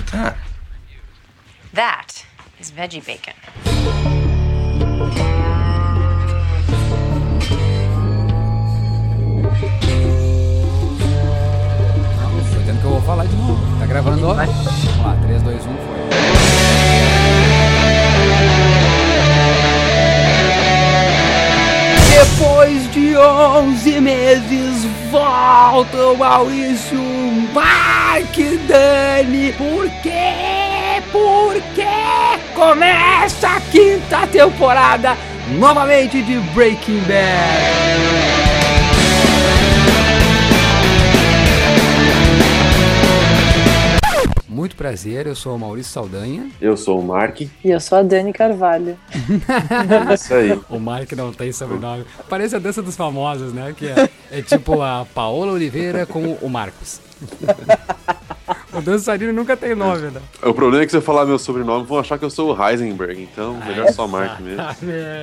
at that. That is veggie bacon. Tô que eu vou falar de novo. Tá gravando? Vamos lá, 3, 2, 1, foi. Depois de 11 meses, volta o Maurício Mark Dani. Por quê? Por quê? Começa a quinta temporada novamente de Breaking Bad. Muito prazer, eu sou o Maurício Saldanha. Eu sou o Mark. E eu sou a Dani Carvalho. Isso aí. O Mark não tem sobrenome. Parece a dança dos famosos, né? Que é, é tipo a Paola Oliveira com o Marcos. O dançarino nunca tem nome, né? O problema é que se eu falar meu sobrenome, vão achar que eu sou o Heisenberg. Então, melhor só Mark mesmo.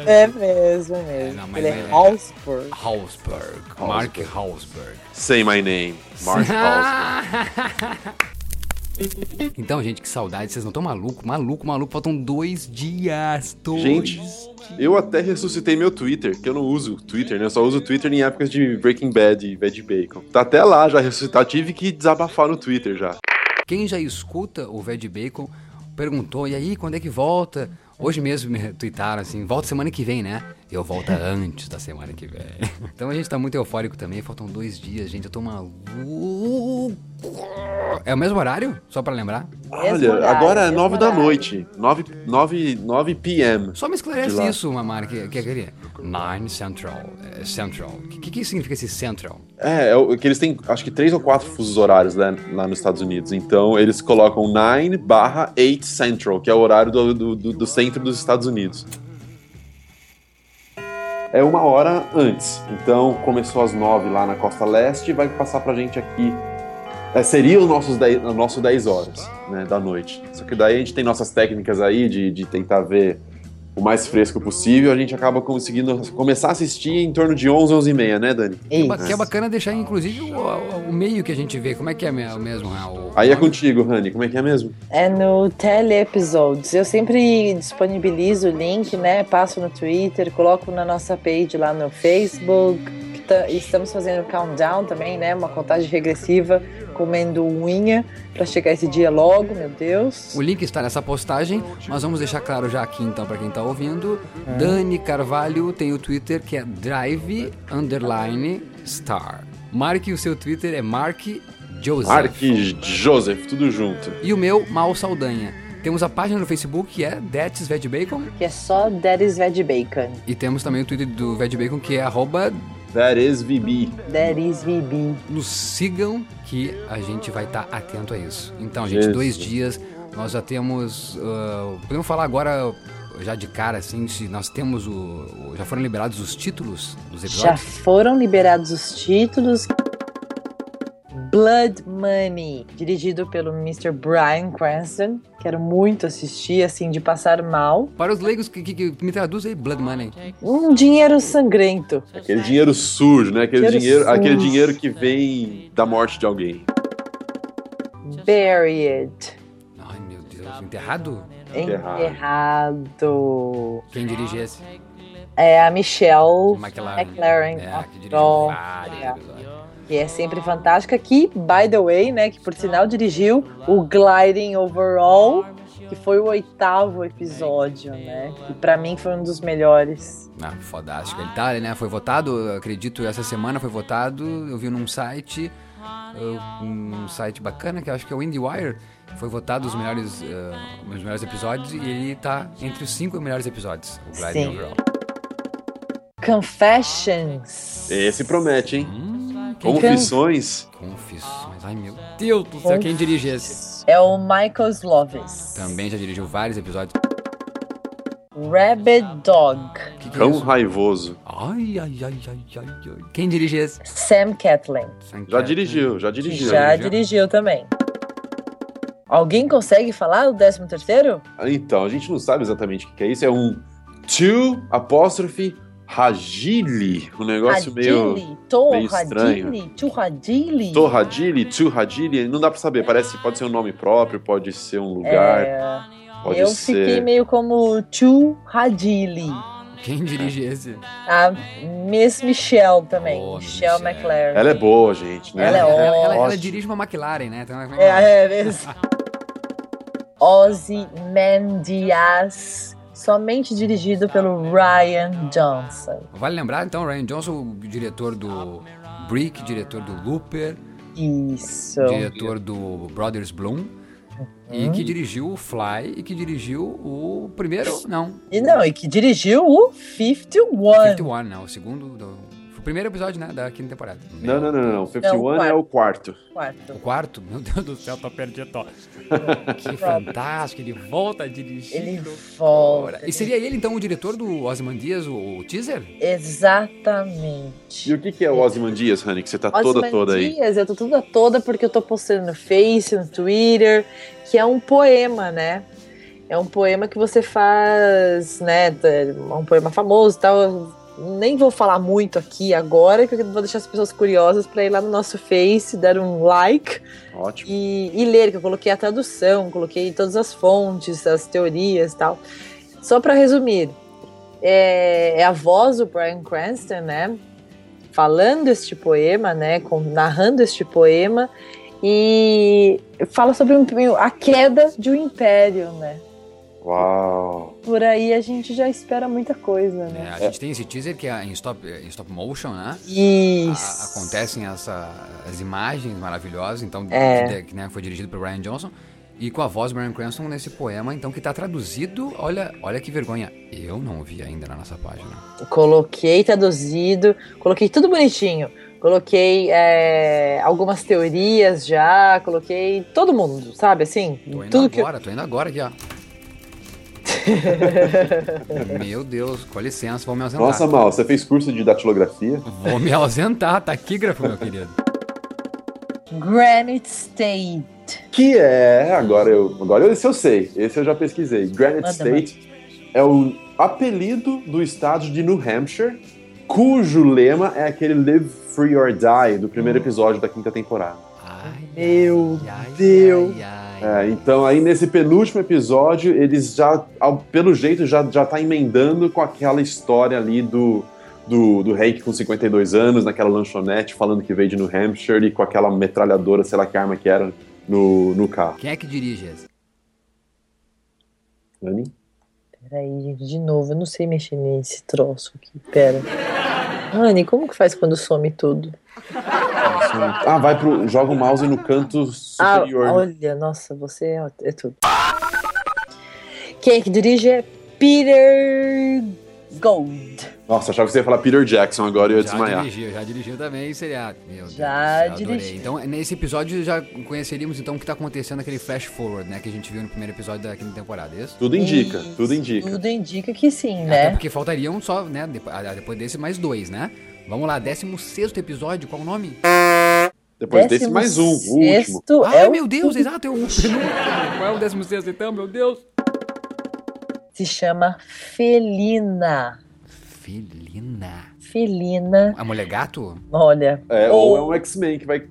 É mesmo, é mesmo. não, mas Ele é é- Hausberg. Hausberg. Mark Hausberg. Say my name. Mark Halsberg. Então, gente, que saudade. Vocês não estão maluco? Maluco, maluco. Faltam dois dias. Dois Gente, dias. eu até ressuscitei meu Twitter, que eu não uso Twitter, né? Eu só uso Twitter em épocas de Breaking Bad e Bad Bacon. Tá até lá já ressuscitar. Tive que desabafar no Twitter já. Quem já escuta o Ved Bacon perguntou, e aí, quando é que volta? Hoje mesmo me tweetaram assim, volta semana que vem, né? Eu volto antes da semana que vem. Então a gente tá muito eufórico também, faltam dois dias, gente, eu tô maluco. É o mesmo horário? Só pra lembrar? Olha, horário, agora é 9 da noite. 9, 9, 9 p.m. Só me esclarece isso, Mamara, que, que é aquele Nine Central. é, Central. O que, que significa esse Central? É, é que eles têm, acho que três ou quatro fusos horários né, lá nos Estados Unidos. Então, eles colocam 9 barra 8 Central, que é o horário do, do, do- do centro dos Estados Unidos. É uma hora antes. Então, começou às 9 lá na costa leste e vai passar pra gente aqui. É, seria os nossos 10, o nosso 10 horas né, da noite. Só que daí a gente tem nossas técnicas aí de, de tentar ver o mais fresco possível. A gente acaba conseguindo começar a assistir em torno de 11, 11 e meia, né, Dani? Isso. Que é bacana deixar, inclusive, o, o- meio que a gente vê. Como é que é me- mesmo? né, o- Aí é contigo, Rani. Como é que é mesmo? É no Tele-Episodes. Eu sempre disponibilizo o link, né? Passo no Twitter, coloco na nossa page lá no Facebook. Tá- Estamos fazendo countdown também, né? Uma contagem regressiva, comendo unha pra chegar esse dia logo, meu Deus. O link está nessa postagem, mas vamos deixar claro já aqui então para quem tá ouvindo. Dani Carvalho tem o Twitter que é drive underline star. Marque o seu Twitter é Mark Joseph. Mark Joseph, tudo junto. E o meu, Mal Saldanha. Temos a página no Facebook que é That's Veg Bacon. Que é só Daddy's Veg Bacon. E temos também o Twitter do Veg Bacon que é arroba That is VB. Daddy's VB. nos sigam que a gente vai estar atento a isso. Então, gente, Jesus. dois dias, nós já temos. ah, podemos falar agora, já de cara, assim, se nós temos o. o- já foram liberados os títulos dos Já episódios? foram liberados os títulos. Blood Money, dirigido pelo Mr. Brian Cranston. Quero muito assistir, assim, de passar mal. Para os leigos que, que- que me traduz aí, Blood Money. Um dinheiro sangrento. Aquele dinheiro sujo, né? Aquele Dinheiro dinheiro, aquele dinheiro que vem da morte de alguém. Buried. Ai, meu Deus, enterrado? Enterrado. Enterrado. Quem dirige esse? É a Michelle McLaren. McLaren. É, que dirigiu Ó, vários episódios. Que é sempre fantástica, que, by the way, né, que por sinal dirigiu o Gliding Overall, que foi o oitavo episódio, né, que pra mim foi um dos melhores. Ah, fodástico. Ele tá, né? Foi votado, acredito, essa semana foi votado. Eu vi num site, um site bacana que eu acho que é o IndieWire. Foi votado os melhores, uh, os melhores episódios e ele tá entre os cinco melhores episódios. O Gliding Sim. Overall. Confessions. Esse promete, hein? Hum, Confissões. Confissões. Ai, meu Deus do céu, quem dirige esse? É o Michael Slovis. Também já dirigiu vários episódios. Rabid Dog. Que que é Cão isso? raivoso. Ai, ai, ai, ai, ai, ai. Quem dirige esse? Sam Catlin. Já dirigiu, já dirigiu. Já dirigiu? dirigiu também. Alguém consegue falar o 13 terceiro? Então, a gente não sabe exatamente o que é isso. É um to apóstrofe Ragili, um negócio meio. To meio estranho. Radili, Tu Radili. Torradili, Tsurradili, não dá pra saber. Parece pode ser um nome próprio, pode ser um lugar, É, pode eu ser. fiquei meio como Tu Radili. Quem dirige esse? A Miss Michelle também, Oh, Michelle Michelle. McLaren. Ela é boa, gente, né? Ela é ela, ela- ela dirige uma McLaren, né? Então, É, é mesmo. Ozzy Mendias, somente dirigido pelo Ryan Johnson. Vale lembrar, então, Ryan Johnson, o diretor do Brick, diretor do Looper, Isso. diretor do Brothers Bloom, e que dirigiu o Fly e que dirigiu o primeiro, não, E não, e que dirigiu o 51. 51, não, o segundo, do, primeiro episódio, né, da quinta temporada. Não, não, não, não, não. 51 quarto. é o quarto. O Quarto. quarto, meu Deus do céu, tô perdido. ó. que fantástico, ele volta a dirigir. Ele volta. E seria ele, então, o diretor do Ozymandias, o, o teaser? Exatamente. E o que, que é o Ozymandias, Honey, que você tá toda, toda aí? Dias, eu tô toda toda porque eu tô postando no Face, no Twitter, que é um poema, né? É um poema que você faz, né? É um poema famoso e tal. Nem vou falar muito aqui agora, porque eu vou deixar as pessoas curiosas para ir lá no nosso Face, dar um like Ótimo. e, e ler, que eu coloquei a tradução, coloquei todas as fontes, as teorias e tal. Só para resumir, é, é a voz do Bryan Cranston, né? Falando este poema, né? com- narrando este poema e fala sobre um- a queda de um império, né? Uau. Por aí a gente já espera muita coisa, É, né? a gente tem esse teaser que é em stop, em stop motion, né? A- Isso. acontecem essa, as imagens maravilhosas, então, É. que, que, né, foi dirigido por Ryan Johnson. E com a voz do Bryan Cranston nesse poema, então, que tá traduzido. Olha, olha que vergonha. Eu não vi ainda na nossa página. Coloquei traduzido, coloquei tudo bonitinho. Coloquei é, algumas teorias já, coloquei todo mundo, sabe? Assim, Tô indo tudo que. agora, tô indo agora aqui, ó. Meu Deus, com licença, vou me ausentar. Nossa, Mal, você fez curso de datilografia? Vou me ausentar, taquígrafo, meu querido. Granite State. Que é, agora eu, agora esse eu sei, esse eu já pesquisei. Granite Manda, State é o apelido do estado de New Hampshire, cujo lema é aquele Live Free or Die do primeiro episódio da quinta temporada. Ai, Meu ai, ai, Deus. ai, ai. É, então aí nesse penúltimo episódio eles já, ao- pelo jeito, já, já tá emendando com aquela história ali do, do, do Hank com 52 anos, naquela lanchonete, falando que veio de New Hampshire e com aquela metralhadora, sei lá que arma que era, no, no carro. Quem é que dirige esse? Dani? Peraí, gente, de novo, eu não sei mexer nesse troço aqui. Pera. Anne, como que faz quando some tudo? Ah, vai pro. Joga o mouse no canto Ah, superior. olha, nossa, você é, é tudo. Quem é que dirige é Peter Gold. Nossa, achava que você ia falar Peter Jackson agora e eu ia Já desmaiar. dirigiu, já dirigiu também seriado. Meu Deus, Já do céu, adorei. dirigiu. Então, nesse episódio já conheceríamos então o que tá acontecendo aquele flash forward, né, que a gente viu no primeiro episódio da quinta temporada, é isso? Tudo indica, Isso, tudo indica. Tudo indica que sim, Até né? porque faltariam só, né, ah, depois desse mais dois, né? Vamos lá, 16 episódio, qual o nome? Depois desse, mais um, o último. Sexto Ai, é o- meu Deus, exato, é o penúltimo. Qual é o 16 então, meu Deus? se chama Felina. Felina. Felina, A mulher gato? olha. É, ou é um X-Men que vai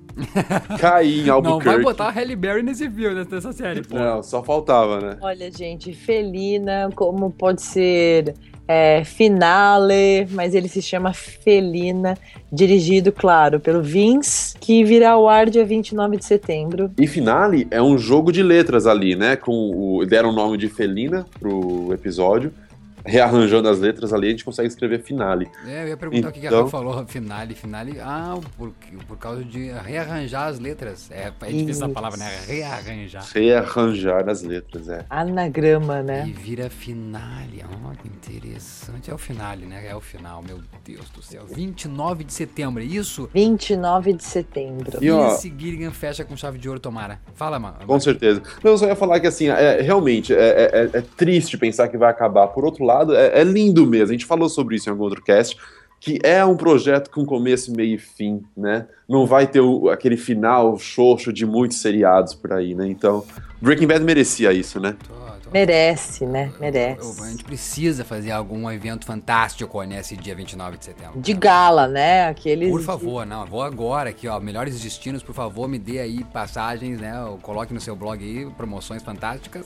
cair em Não Albuquerque. vai botar a Halle Berry nesse filme, nessa série, pô. Não, só faltava, né? Olha, gente, Felina, como pode ser é, Finale, mas ele se chama Felina, dirigido, claro, pelo Vince, que virá ao ar dia 29 de setembro. E Finale é um jogo de letras ali, né? Com o, deram o nome de Felina pro episódio. Rearranjando as letras ali, a gente consegue escrever Finale. É, eu ia perguntar o que que a Então- Rafa falou, finale, finale. Ah, por, por causa de rearranjar as letras. É, é difícil Isso. palavra, né? Rearranjar. Rearranjar as letras, é. Anagrama, né? E vira finale. Oh, que interessante. É o finale, né? É o final, meu Deus do céu. 29 de setembro, é isso? 29 de setembro. E, ó, Esse Gilligan fecha com chave de ouro, tomara. Fala, mano. Com certeza. Não, eu só ia falar que, assim, é, realmente, é, é- é triste pensar que vai acabar. Por outro lado, é, é lindo mesmo. A gente falou sobre isso em algum outro cast, que é um projeto com começo, meio e fim, né? Não vai ter o- aquele final xoxo de muitos seriados por aí, né? Então, Breaking Bad merecia isso, né? Tô, Merece, né? Merece. a gente precisa fazer algum evento fantástico nesse dia 29 de setembro. De gala, né? Aqueles. Por favor, não, vou agora aqui, ó. Melhores destinos, por favor, me dê aí passagens, né? Coloque no seu blog aí, promoções fantásticas.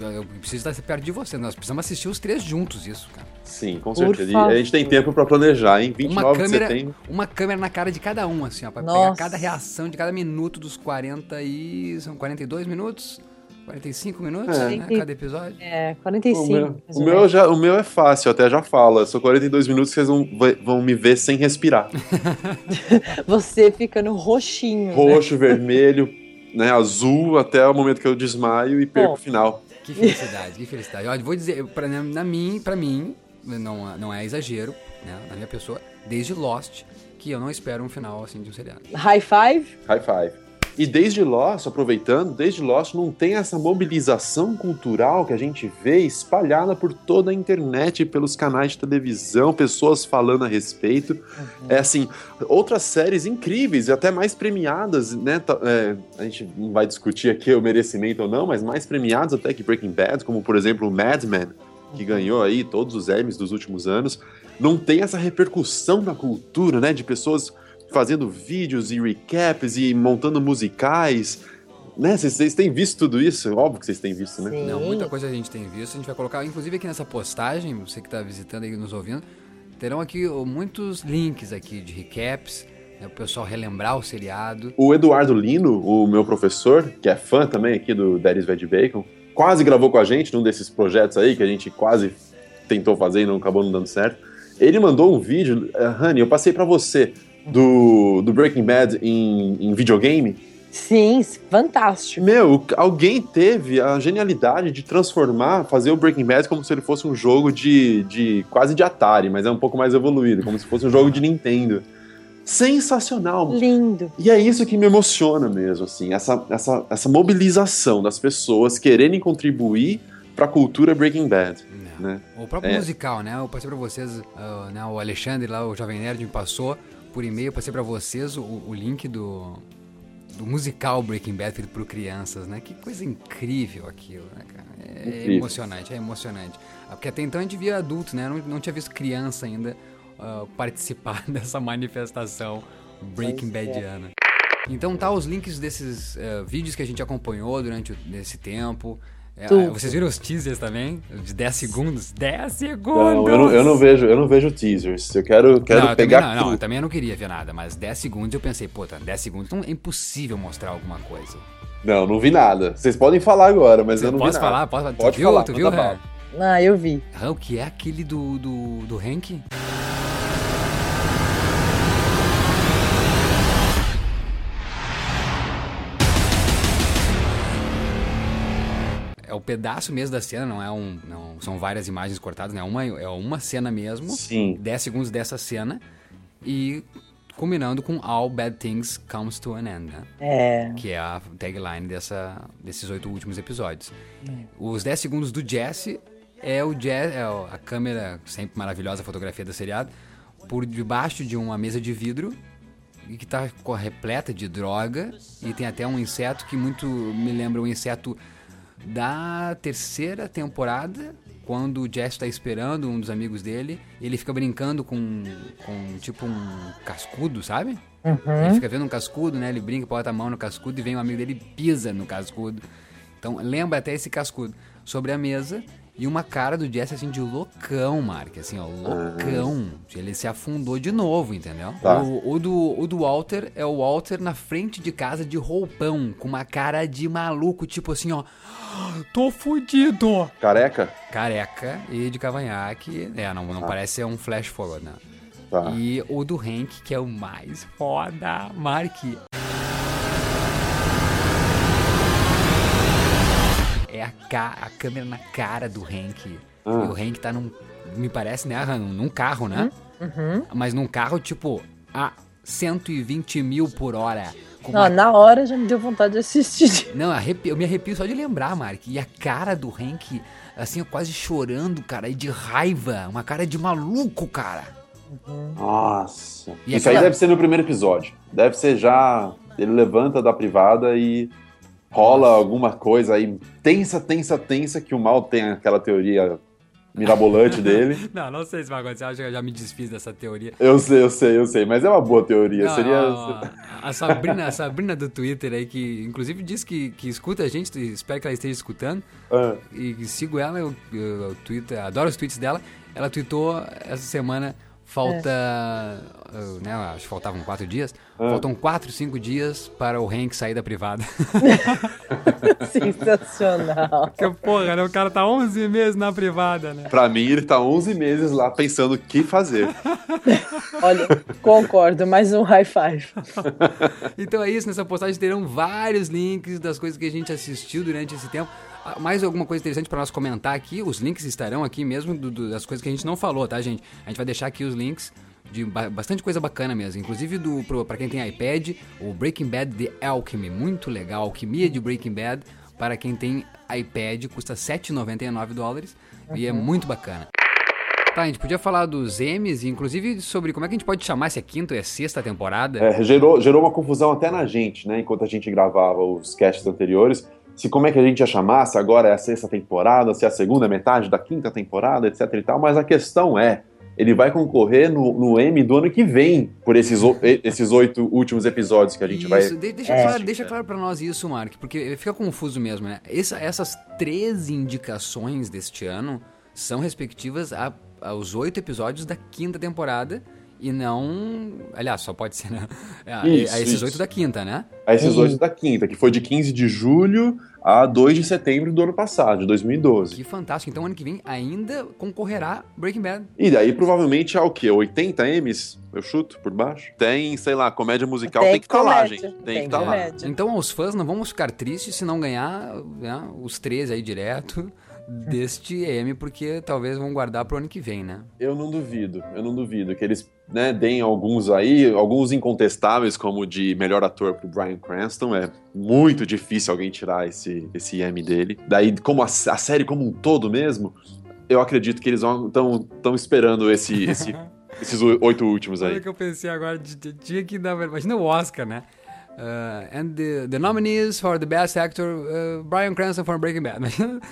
Eu, preciso estar perto de você. Nós precisamos assistir os três juntos, isso, cara. Sim, com Por certeza. E favor. a gente tem tempo pra planejar, hein? 29 Uma de câmera, setembro. uma câmera na cara de cada um, assim, ó. Pra pegar Nossa. cada reação de cada minuto dos 40 e. São 42 minutos? 45 minutos, É. né? Cada episódio. É, O 45. meu, mais o meu já, o meu é fácil, até já fala. São 42 minutos que vocês vão, vão me ver sem respirar. Você ficando roxinho. né? Roxo, vermelho, né, azul, até o momento que eu desmaio e perco Bom. o final. Que felicidade, que felicidade. Olha, vou dizer, pra, na mim, pra mim, não, não é exagero, né? Na minha pessoa, desde Lost, que eu não espero um final assim de um seriado. High five? High five. E desde Lost, aproveitando, desde Lost não tem essa mobilização cultural que a gente vê espalhada por toda a internet, pelos canais de televisão, pessoas falando a respeito. É assim, outras séries incríveis e até mais premiadas, né? é, a gente não vai discutir aqui o merecimento ou não, mas mais premiadas até que Breaking Bad, como por exemplo o Mad Men, que ganhou aí todos os Emmys dos últimos anos. Não tem essa repercussão na cultura, né? De pessoas fazendo vídeos e recaps e montando musicais. Né? Vocês- Vocês têm visto tudo isso? Óbvio que vocês têm visto, né? Sim. Não, muita coisa a gente tem visto. A gente vai colocar, inclusive aqui nessa postagem, você que está visitando aí nos ouvindo, terão aqui muitos links aqui de recaps, né, o pessoal relembrar o seriado. O Eduardo Lino, o meu professor, que é fã também aqui do Daddy's Veg Bacon, quase gravou com a gente num desses projetos aí que a gente quase tentou fazer e não acabou não dando certo. Ele mandou um vídeo, uh, Honey, eu passei pra você, do, do Breaking Bad em, em videogame. Sim, fantástico. Meu, alguém teve a genialidade de transformar, fazer o Breaking Bad como se ele fosse um jogo de, de quase de Atari, mas é um pouco mais evoluído, como se fosse um jogo de Nintendo. Sensacional, Lindo. e é isso que me emociona mesmo, assim, essa, essa, essa mobilização das pessoas quererem contribuir para a cultura Breaking Bad, né? O próprio É. musical, né? Eu passei pra vocês, ah, né, o Alexandre lá, o Jovem Nerd, me passou por e-mail, passei pra vocês o, o link do, do musical Breaking Bad feito por crianças, né? Que coisa incrível aquilo, né, cara? É Incrível. emocionante, é emocionante. Ah, Porque até então a gente via adulto, né? Não, não tinha visto criança ainda ah, participar dessa manifestação Breaking. Badiana. Então tá os links desses eh, vídeos que a gente acompanhou durante o- esse tempo. É, Tudo. vocês viram os teasers também? De 10 segundos? 10 segundos! Não, eu não, eu não vejo, eu não vejo teasers. Eu quero, quero Não, eu pegar também, não, não, eu tudo. também não queria ver nada, mas 10 segundos eu pensei, pô, tá, 10 segundos, então é impossível mostrar alguma coisa. Não, não vi nada. Vocês podem falar agora, mas Você eu não posso vi nada. falar? Posso, Pode tu viu, falar, tu viu. Han? Ah, eu vi. Han, o que é aquele do, do, do Hank? Pedaço mesmo da cena, não é um. Não, são várias imagens cortadas, né? Uma, é uma cena mesmo. Sim. 10 segundos dessa cena. E combinando com All Bad Things Comes to an End, né? É. Que é a tagline dessa, desses oito últimos episódios. Os 10 segundos do Jesse é o Jesse, é a câmera, sempre maravilhosa a fotografia do seriado, por debaixo de uma mesa de vidro e que tá co- repleta de droga e tem até um inseto que muito me lembra um inseto da terceira temporada, quando o Jesse tá esperando um dos amigos dele, ele fica brincando com, com tipo um cascudo, sabe? Ele fica vendo um cascudo, né? Ele brinca, bota a mão no cascudo e vem um amigo dele e pisa no cascudo. Então lembra até esse cascudo. Sobre a mesa e uma cara do Jesse assim de loucão, Mark. Assim, ó, loucão. Ele se afundou de novo, entendeu? Tá. O, o do, o do Walter é o Walter na frente de casa de roupão, com uma cara de maluco, tipo assim, ó. Tô fudido! Careca? Careca e de cavanhaque. É, não, não parece ser um flash forward, né? Tá. E o do Hank, que é o mais foda, Mark. É a, ca a câmera na cara do Hank. Ah. E o Hank tá num. Me parece, né, Han, num carro, né? Mas num carro, tipo, a 120 mil por hora. Não, uma- na hora já me deu vontade de assistir. Não, arrepi- eu me arrepio só de lembrar, Mark. E a cara do Hank, assim, quase chorando, cara, e de raiva. Uma cara de maluco, cara. Nossa. E Isso aí aquela- deve ser no primeiro episódio. Deve ser já. Ele levanta da privada e rola alguma coisa aí tensa, tensa, tensa, que o mal tem aquela teoria mirabolante dele. Não, não sei se vai acontecer, acho que eu já me desfiz dessa teoria. Eu sei, eu sei, eu sei, mas é uma boa teoria. Não, Seria. a, a Sabrina, a Sabrina do Twitter aí, que inclusive disse que, que escuta a gente, espero que ela esteja escutando. Ah, E sigo ela, eu, eu, eu Twitter, adoro os tweets dela. Ela tweetou essa semana, falta. uh, né, acho que faltavam quatro dias. Ah. Faltam quatro, cinco dias para o Hank sair da privada. Sensacional. Porque, porra, né? O cara tá 11 meses na privada, né? pra mim, ele tá 11 meses lá pensando o que fazer. Olha, concordo, mais um high five. Então é isso, nessa postagem terão vários links das coisas que a gente assistiu durante esse tempo. Mais alguma coisa interessante para nós comentar aqui? Os links estarão aqui mesmo do- do- das coisas que a gente não falou, tá, gente? A gente vai deixar aqui os links de ba- bastante coisa bacana mesmo. Inclusive do pra quem tem iPad, o Breaking Bad The Alchemy, muito legal. Alquimia de Breaking Bad para quem tem iPad, custa 7,99 dólares e é muito bacana. Tá, a gente podia falar dos M's, inclusive sobre como é que a gente pode chamar se é quinta ou é sexta temporada. É, gerou, gerou uma confusão até na gente, né? Enquanto a gente gravava os casts anteriores. Se como é que a gente ia chamar, se agora é a sexta temporada, se é a segunda metade da quinta temporada, etc e tal. Mas a questão é, ele vai concorrer no, no M do ano que vem por esses, esses oito últimos episódios que a gente isso, vai. de- deixa, É. claro, deixa claro pra nós isso, Mark, porque fica confuso mesmo, né? Essa- essas três indicações deste ano são respectivas a- aos oito episódios da quinta temporada e não. Aliás, só pode ser, né? A, Isso, a esses oito da quinta, né? A esses Uhum. oito da quinta, que foi de 15 de julho a 2 de setembro do ano passado, de 2012. Que fantástico. Então, ano que vem ainda concorrerá Breaking Bad. E daí provavelmente há o quê? 80 M's? Eu chuto por baixo? Tem, sei lá, comédia musical, tem, que estar lá, comédia, gente. Tem, tem que estar lá. Então, aos fãs, não vamos ficar tristes se não ganhar né, os três aí direto deste M, porque talvez vão guardar pro ano que vem, né? Eu não duvido, eu não duvido que eles né, deem alguns aí, alguns incontestáveis, como o de melhor ator pro Bryan Cranston. É muito difícil alguém tirar esse, esse M dele. Daí, como a, a série como um todo mesmo, eu acredito que eles estão esperando esse, esse, esses o- oito últimos Olha aí. que eu pensei agora, de- de- tinha que dar. Imagina o Oscar, né? Uh, and the, the nominees for the best actor, uh, Brian Cranston for Breaking Bad.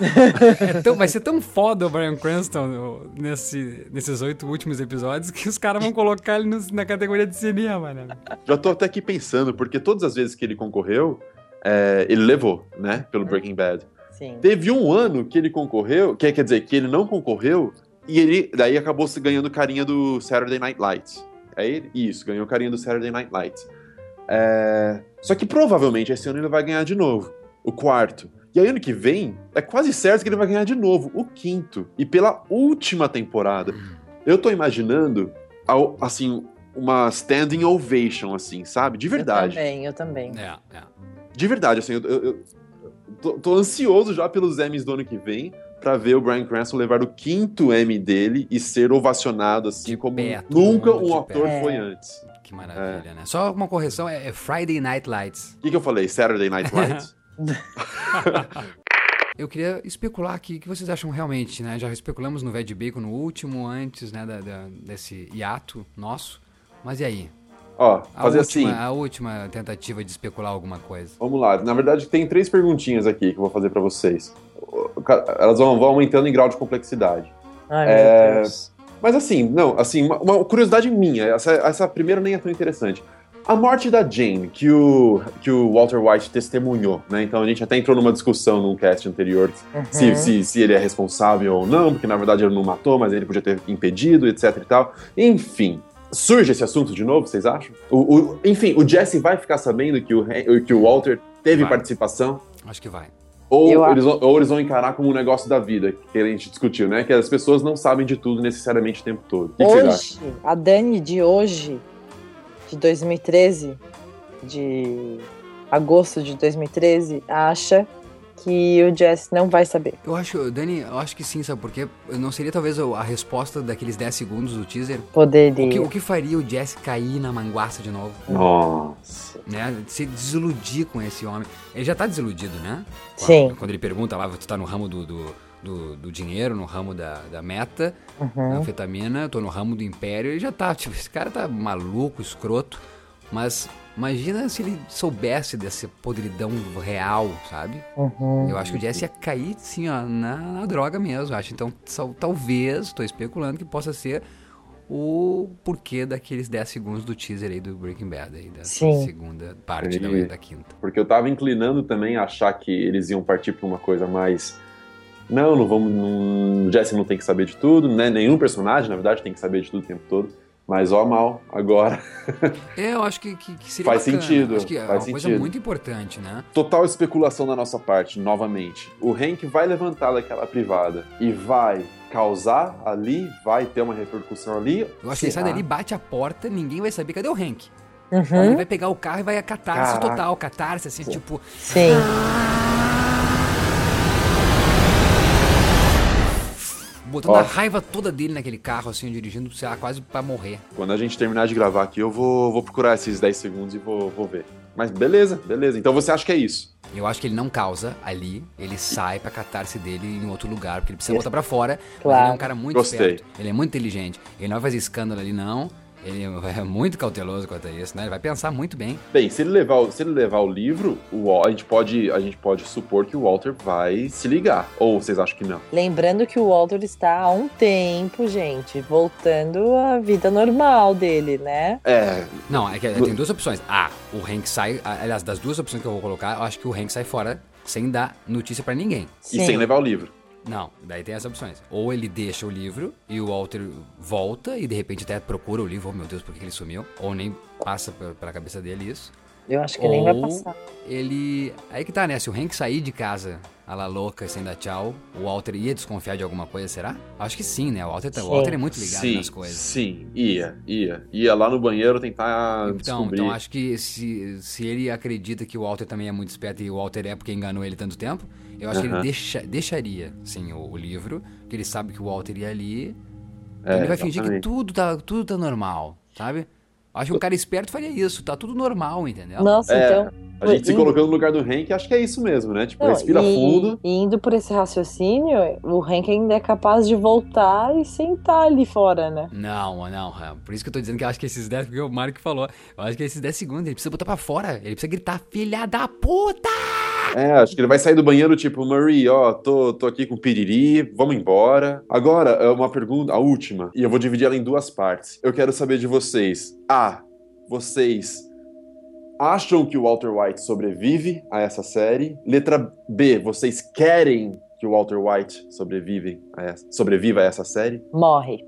É tão- vai ser tão foda o Brian Cranston nesse, nesses oito últimos episódios que os caras vão colocar ele no- na categoria de cinema, né? Já tô até aqui pensando, porque todas as vezes que ele concorreu, é, ele levou, né, pelo Breaking Bad. Sim. Teve um ano que ele concorreu, que quer dizer, que ele não concorreu, e ele daí acabou se ganhando carinha do Saturday Night Lights. É ele? Isso, ganhou carinha do Saturday Night Lights. É, Só que provavelmente esse ano ele vai ganhar de novo, o quarto. E aí ano que vem, é quase certo que ele vai ganhar de novo, o quinto. E pela última temporada. Eu tô imaginando, assim, uma standing ovation, assim, sabe? De verdade. Eu também, eu também. É, é. De verdade, assim, eu, eu- eu tô, tô ansioso já pelos Emmys do ano que vem pra ver o Brian Cranston levar o quinto Emmy dele e ser ovacionado assim De como todo nunca um ator foi antes. Que maravilha, né? Só uma correção, é, é Friday Night Lights. O que, que eu falei? Saturday Night Lights? Eu queria especular aqui o que vocês acham realmente, né? Já especulamos no Veg Bacon no último, antes, né, da, da- desse hiato nosso. Mas e aí? Ó, A fazer última, assim. a última tentativa de especular alguma coisa. Vamos lá. Na verdade, tem três perguntinhas aqui que eu vou fazer pra vocês. Elas vão, vão aumentando em grau de complexidade. Ai, É, meu Deus. Mas assim, não, assim, uma, uma curiosidade minha, essa, essa primeira nem é tão interessante. A morte da Jane, que o, que o Walter White testemunhou, né? Então a gente até entrou numa discussão num cast anterior se, Uhum. se, se ele é responsável ou não, porque na verdade ele não matou, mas ele podia ter impedido, etc e tal. Enfim. Surge esse assunto de novo, vocês acham? O, o- enfim, o Jesse vai ficar sabendo que o, que o Walter teve Vai. participação? Acho que vai. Ou Eu eles, vão, ou eles vão encarar como um negócio da vida, que a gente discutiu, né? Que as pessoas não sabem de tudo necessariamente o tempo todo. O que? Hoje, a Dani de hoje, de 2013, de agosto de 2013, acha que o Jess não vai saber. Eu acho, Dani, eu acho que sim, sabe por quê? Não seria talvez a resposta daqueles 10 segundos do teaser? Poderia. O que, o que faria o Jesse cair na manguaça de novo? Nossa. Né? Se desiludir com esse homem. Ele já tá desiludido, né? Sim. Quando ele pergunta lá, tu tá no ramo do, do, do- do dinheiro, no ramo da, da meta, da Uhum. anfetamina, tô no ramo do império, ele já tá, tipo, esse cara tá maluco, escroto. Mas imagina se ele soubesse dessa podridão real, sabe? Eu acho que o Jesse ia cair, sim, ó, na, na droga mesmo. Acho então, talvez, tô especulando que possa ser o porquê daqueles 10 segundos do teaser aí do Breaking Bad, aí, da Sim. segunda parte da, Ele- da quinta. Porque eu tava inclinando também a achar que eles iam partir pra uma coisa mais. Não, não vamos. Não, o Jesse não tem que saber de tudo, né? Nenhum personagem, na verdade, tem que saber de tudo o tempo todo. Mas ó, mal, agora. É, eu acho que, que, que seria Faz bacana. sentido, Acho que é faz uma coisa sentido. muito importante, né? Total especulação da nossa parte, novamente. O Hank vai levantar daquela privada e vai causar ali, vai ter uma repercussão ali. Eu acho que ele sai dali, bate a porta, ninguém vai saber cadê o Hank. Uhum. Ele vai pegar o carro e vai a catarse Caraca. total, catarse, assim, tipo, Sim. Botando Ó. a raiva toda dele naquele carro, assim, dirigindo, sei lá, quase pra morrer. Quando a gente terminar de gravar aqui, eu vou, vou procurar esses 10 segundos e vou, vou ver. Mas beleza, beleza. Então você acha que é isso? Eu acho que ele não causa ali, ele sai pra catarse dele em outro lugar, porque ele precisa botar pra fora. Mas Claro. ele é um cara muito Gostei. esperto, ele é muito inteligente. Ele não vai fazer escândalo ali, não. Ele é muito cauteloso quanto a isso, né? Ele vai pensar muito bem. Bem, se ele levar, o- se ele levar o livro, o, a, gente pode, a gente pode supor que o Walter vai se ligar. Ou vocês acham que não? Lembrando que o Walter está há um tempo, gente, voltando à vida normal dele, né? É, Não, é que tem duas opções. Ah, o Hank sai. Aliás, das duas opções que eu vou colocar, eu acho que o Hank sai fora sem dar notícia pra ninguém. e sem levar o livro. Não, daí tem essas opções. Ou ele deixa o livro e o Walter volta e de repente até procura o livro, oh meu Deus, por que ele sumiu? Ou nem passa pe- pela cabeça dele isso. Eu acho que nem vai Ou passar. ele. Aí que tá, né? Se o Hank sair de casa a la louca sem dar tchau, o Walter ia desconfiar de alguma coisa, será? Acho que sim, né? O Walter, tá- o. Walter é muito ligado sim, nas coisas. sim, ia, ia. Ia lá no banheiro tentar Então, descobrir. então acho que se, se ele acredita que o Walter também é muito esperto e o Walter é porque enganou ele tanto tempo, eu acho que ele deixa- deixaria, sim, o, o livro, porque ele sabe que o Walter ia ali. É, ele vai fingir que tudo tá, tudo tá normal, sabe? Acho que um cara esperto faria isso, tá tudo normal, entendeu? Nossa, É, então. A gente se indo- colocando no lugar do Hank, acho que é isso mesmo, né? Tipo, Não, respira e- fundo. E indo por esse raciocínio, o Hank ainda é capaz de voltar e sentar ali fora, né? Não, não, Ram. Por isso que eu tô dizendo que eu acho que esses 10, porque o que falou, eu acho que esses 10 segundos ele precisa botar pra fora, ele precisa gritar, filha da puta! É, acho que ele vai sair do banheiro, tipo, Marie, ó, tô, tô aqui com piriri, vamos embora. Agora, é uma pergunta, a última, e eu vou dividir ela em duas partes. Eu quero saber de vocês. A, vocês acham que o Walter White sobrevive a essa série? Letra B, vocês querem que o Walter White sobrevive a essa, sobreviva a essa série? Morre.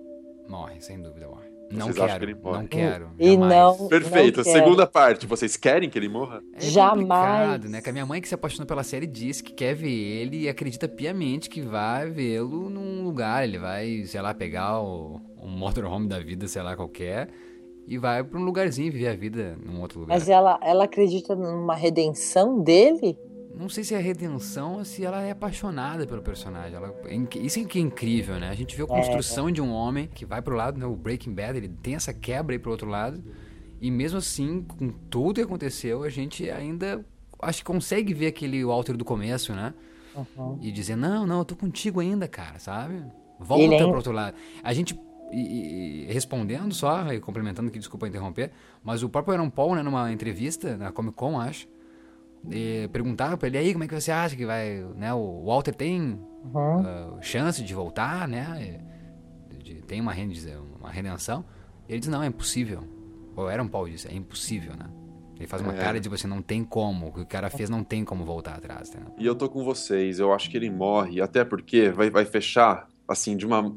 Morre, sem dúvida, morre. Não Vocês acham quero, que ele morre? não quero. E jamais. não. Perfeito. não segunda parte, vocês querem que ele morra? É Jamais. complicado, né? Que a minha mãe que se apaixonou pela série disse que quer ver ele e acredita piamente que vai vê-lo num lugar. Ele vai, sei lá, pegar o, um motorhome da vida, sei lá, qualquer, e vai pra um lugarzinho viver a vida num outro lugar. Mas ela, ela acredita numa redenção dele? Não sei se é redenção ou se ela é apaixonada pelo personagem. Ela- é isso é que é incrível, né? A gente vê a construção de um homem que vai pro lado, né? O Breaking Bad, ele tem essa quebra aí pro outro lado. E mesmo assim, com tudo que aconteceu, a gente ainda acho que consegue ver aquele Walter do começo, né? Uhum. E dizer, não, não, eu tô contigo ainda, cara, sabe? Volta Ele é- pro outro lado. A gente, e- e- respondendo só, e complementando aqui, desculpa interromper, mas o próprio Aaron Paul, né, numa entrevista, na Comic Con, acho, e perguntava pra ele, aí, como é que você acha que vai, né, o Walter tem Uhum. ah, chance de voltar, né, de- de- tem uma, uma redenção? E ele diz, não, é impossível. O Aaron Paul disse, é impossível, né? Ele faz uma É. cara de você não tem como, o que o cara fez não tem como voltar atrás, né? E eu tô com vocês, eu acho que ele morre, até porque vai, vai fechar, assim, de uma,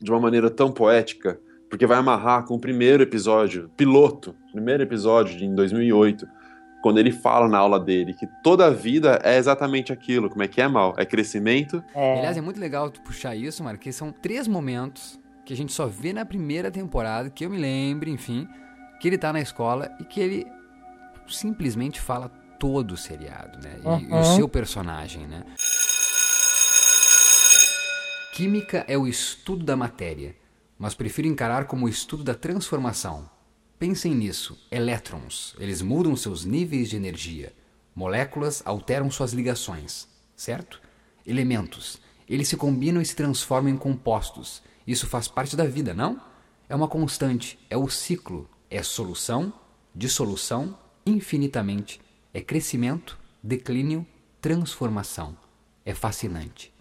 de uma maneira tão poética, porque vai amarrar com o primeiro episódio, piloto, primeiro episódio de, em 2008, quando ele fala na aula dele que toda a vida é exatamente aquilo, como é que é, Mal? É crescimento, É. Aliás, é muito legal tu puxar isso, Marco, que são três momentos que a gente só vê na primeira temporada, que eu me lembre, enfim, que ele tá na escola e que ele simplesmente fala todo o seriado, né? E, e o Uhum. seu personagem, né? Química é o estudo da matéria, mas prefiro encarar como o estudo da transformação. Pensem nisso: elétrons, eles mudam seus níveis de energia. Moléculas alteram suas ligações, certo? Elementos, eles se combinam e se transformam em compostos. Isso faz parte da vida, não? É uma constante, é o ciclo, é solução, dissolução, infinitamente. É crescimento, declínio, transformação. É fascinante.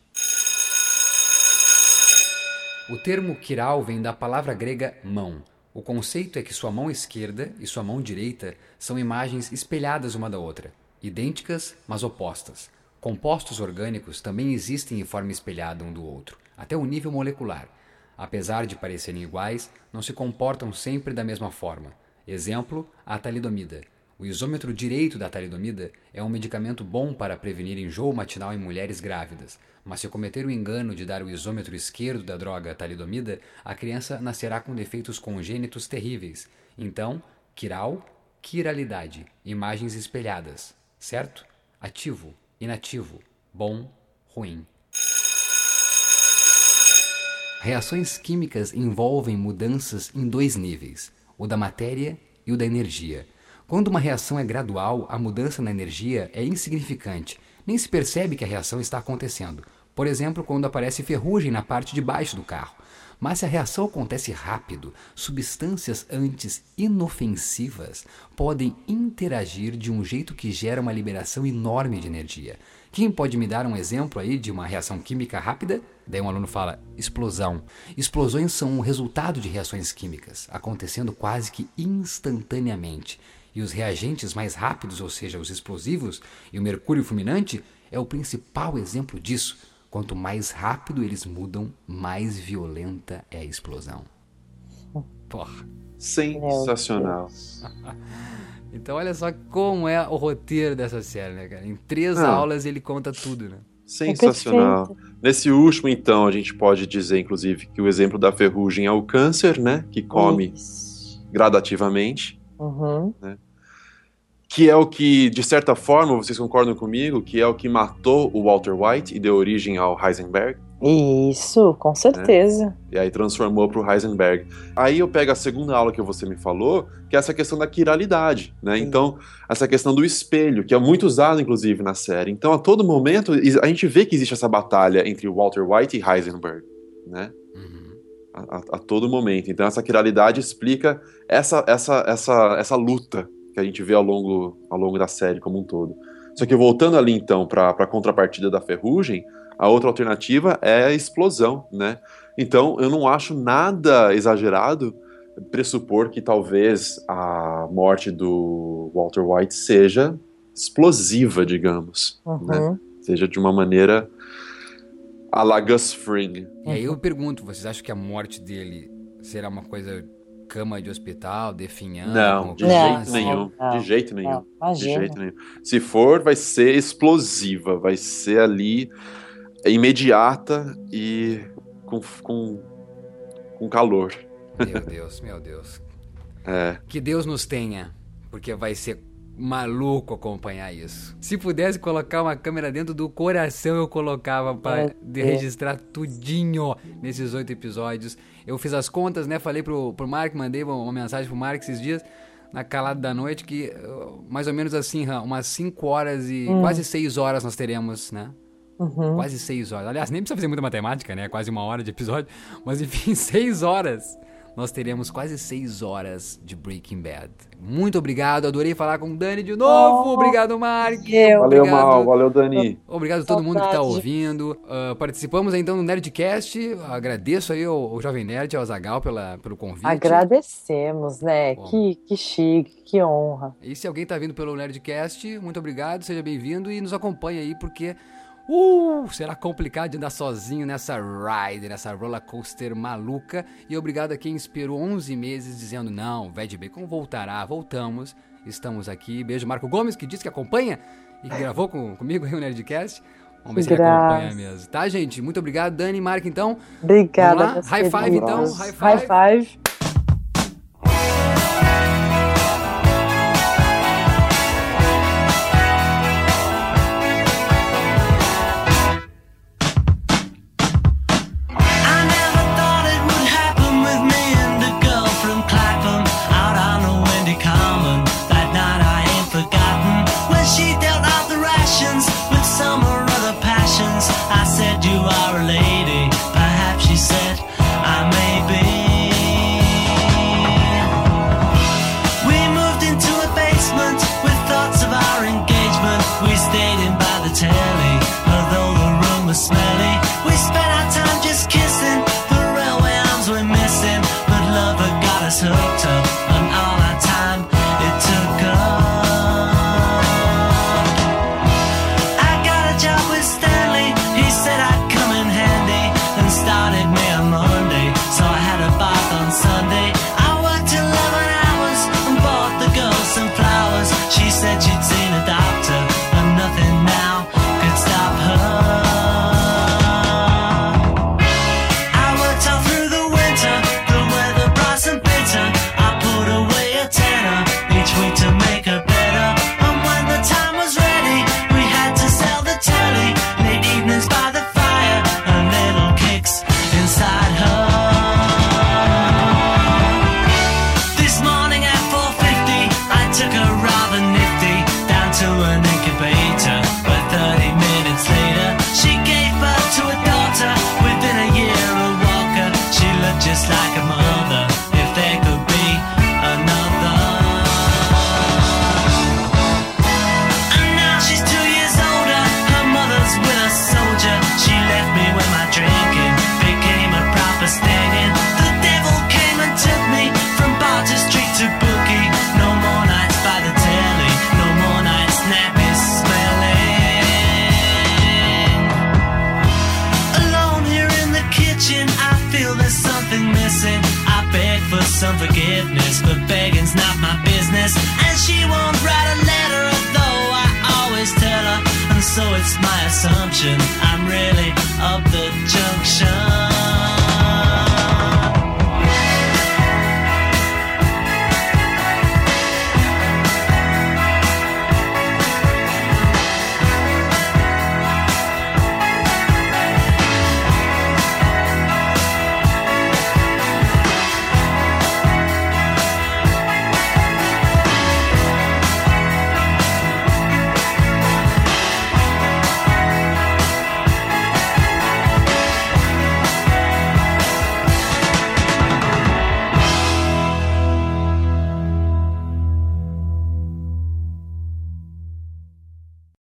O termo kiral vem da palavra grega mão. O conceito é que sua mão esquerda e sua mão direita são imagens espelhadas uma da outra, idênticas, mas opostas. Compostos orgânicos também existem em forma espelhada um do outro, até o nível molecular. Apesar de parecerem iguais, não se comportam sempre da mesma forma. Exemplo, a talidomida. O isômetro direito da talidomida é um medicamento bom para prevenir enjoo matinal em mulheres grávidas, mas se cometer o engano de dar o isômetro esquerdo da droga talidomida, a criança nascerá com defeitos congênitos terríveis. Então, quiral, quiralidade, imagens espelhadas, certo? Ativo, inativo, bom, ruim. Reações químicas envolvem mudanças em dois níveis, o da matéria e o da energia. Quando uma reação é gradual, a mudança na energia é insignificante, nem se percebe que a reação está acontecendo. Por exemplo, quando aparece ferrugem na parte de baixo do carro. Mas se a reação acontece rápido, substâncias antes inofensivas podem interagir de um jeito que gera uma liberação enorme de energia. Quem pode me dar um exemplo aí de uma reação química rápida? Daí um aluno fala: explosão. Explosões são o resultado de reações químicas, acontecendo quase que instantaneamente. E os reagentes mais rápidos, ou seja, os explosivos e o mercúrio fulminante, é o principal exemplo disso. Quanto mais rápido eles mudam, mais violenta é a explosão. Porra. Sensacional. Então olha só como é o roteiro dessa série, né, cara? Em três Não. aulas ele conta tudo, né? Sensacional. Nesse último, então, a gente pode dizer, inclusive, que o exemplo da ferrugem é o câncer, né? Que come Isso. gradativamente. Uhum. Que é o que, de certa forma, vocês concordam comigo, que é o que matou o Walter White e deu origem ao Heisenberg. Isso, com certeza. E aí transformou para o Heisenberg. Aí eu pego a segunda aula que você me falou, que é essa questão da quiralidade, né? Sim. Então, essa questão do espelho, que é muito usado, inclusive, na série. Então, a todo momento, a gente vê que existe essa batalha entre Walter White e Heisenberg, né? A, a- todo momento. Então, essa quiralidade explica essa, essa, essa, essa luta que a gente vê ao longo, ao longo da série como um todo. Só que voltando ali, então, para a contrapartida da ferrugem, a outra alternativa é a explosão, né? Então, eu não acho nada exagerado pressupor que talvez a morte do Walter White seja explosiva, digamos, né? Uhum. Seja de uma maneira a la Gus Fring. E aí eu pergunto, vocês acham que a morte dele será uma coisa cama de hospital, definhando? Não, de jeito nenhum, não, de jeito nenhum. Não, De jeito nenhum. Se for, vai ser explosiva, vai ser ali imediata e com, com, com calor. Meu Deus, meu Deus. É, Que Deus nos tenha, porque vai ser maluco acompanhar isso. Se pudesse colocar uma câmera dentro do coração, eu colocava para Deus. registrar tudinho nesses oito episódios. Eu fiz as contas, né? Falei pro, pro Mark, mandei uma, uma mensagem pro Mark esses dias, na calada da noite, que uh, mais ou menos assim, umas cinco horas e quase seis horas nós teremos, né? Uhum. Quase seis horas. Aliás, nem precisa fazer muita matemática, né? Quase uma hora de episódio. Mas enfim, seis horas. Nós teremos quase seis horas de Breaking Bad. Muito obrigado, adorei falar com o Dani de novo. Oh, obrigado, Mark. eu. valeu, Obrigado. Mal, valeu, Dani. Obrigado a todo mundo que está ouvindo. Ah, participamos então do Nerdcast. Agradeço aí ao, ao Jovem Nerd, ao Zagal pela, pelo convite. Agradecemos, né? Bom. Que, que chique, que honra. E se alguém tá vindo pelo Nerdcast, muito obrigado, seja bem-vindo e nos acompanhe aí, porque uh, será complicado de andar sozinho nessa ride, nessa roller coaster maluca. E obrigado a quem esperou 11 meses dizendo: não, Ved Bacon voltará, voltamos, estamos aqui. Beijo, Marco Gomes, que disse que acompanha e que gravou com, comigo aí o Nerdcast. Vamos ver se ele acompanha mesmo. Tá, gente? Muito obrigado, Dani e Marco, então. Obrigada. High five, então. High High five. some forgiveness, but begging's not my business. And she won't write a letter, although I always tell her. And so it's my assumption I'm really up the junction.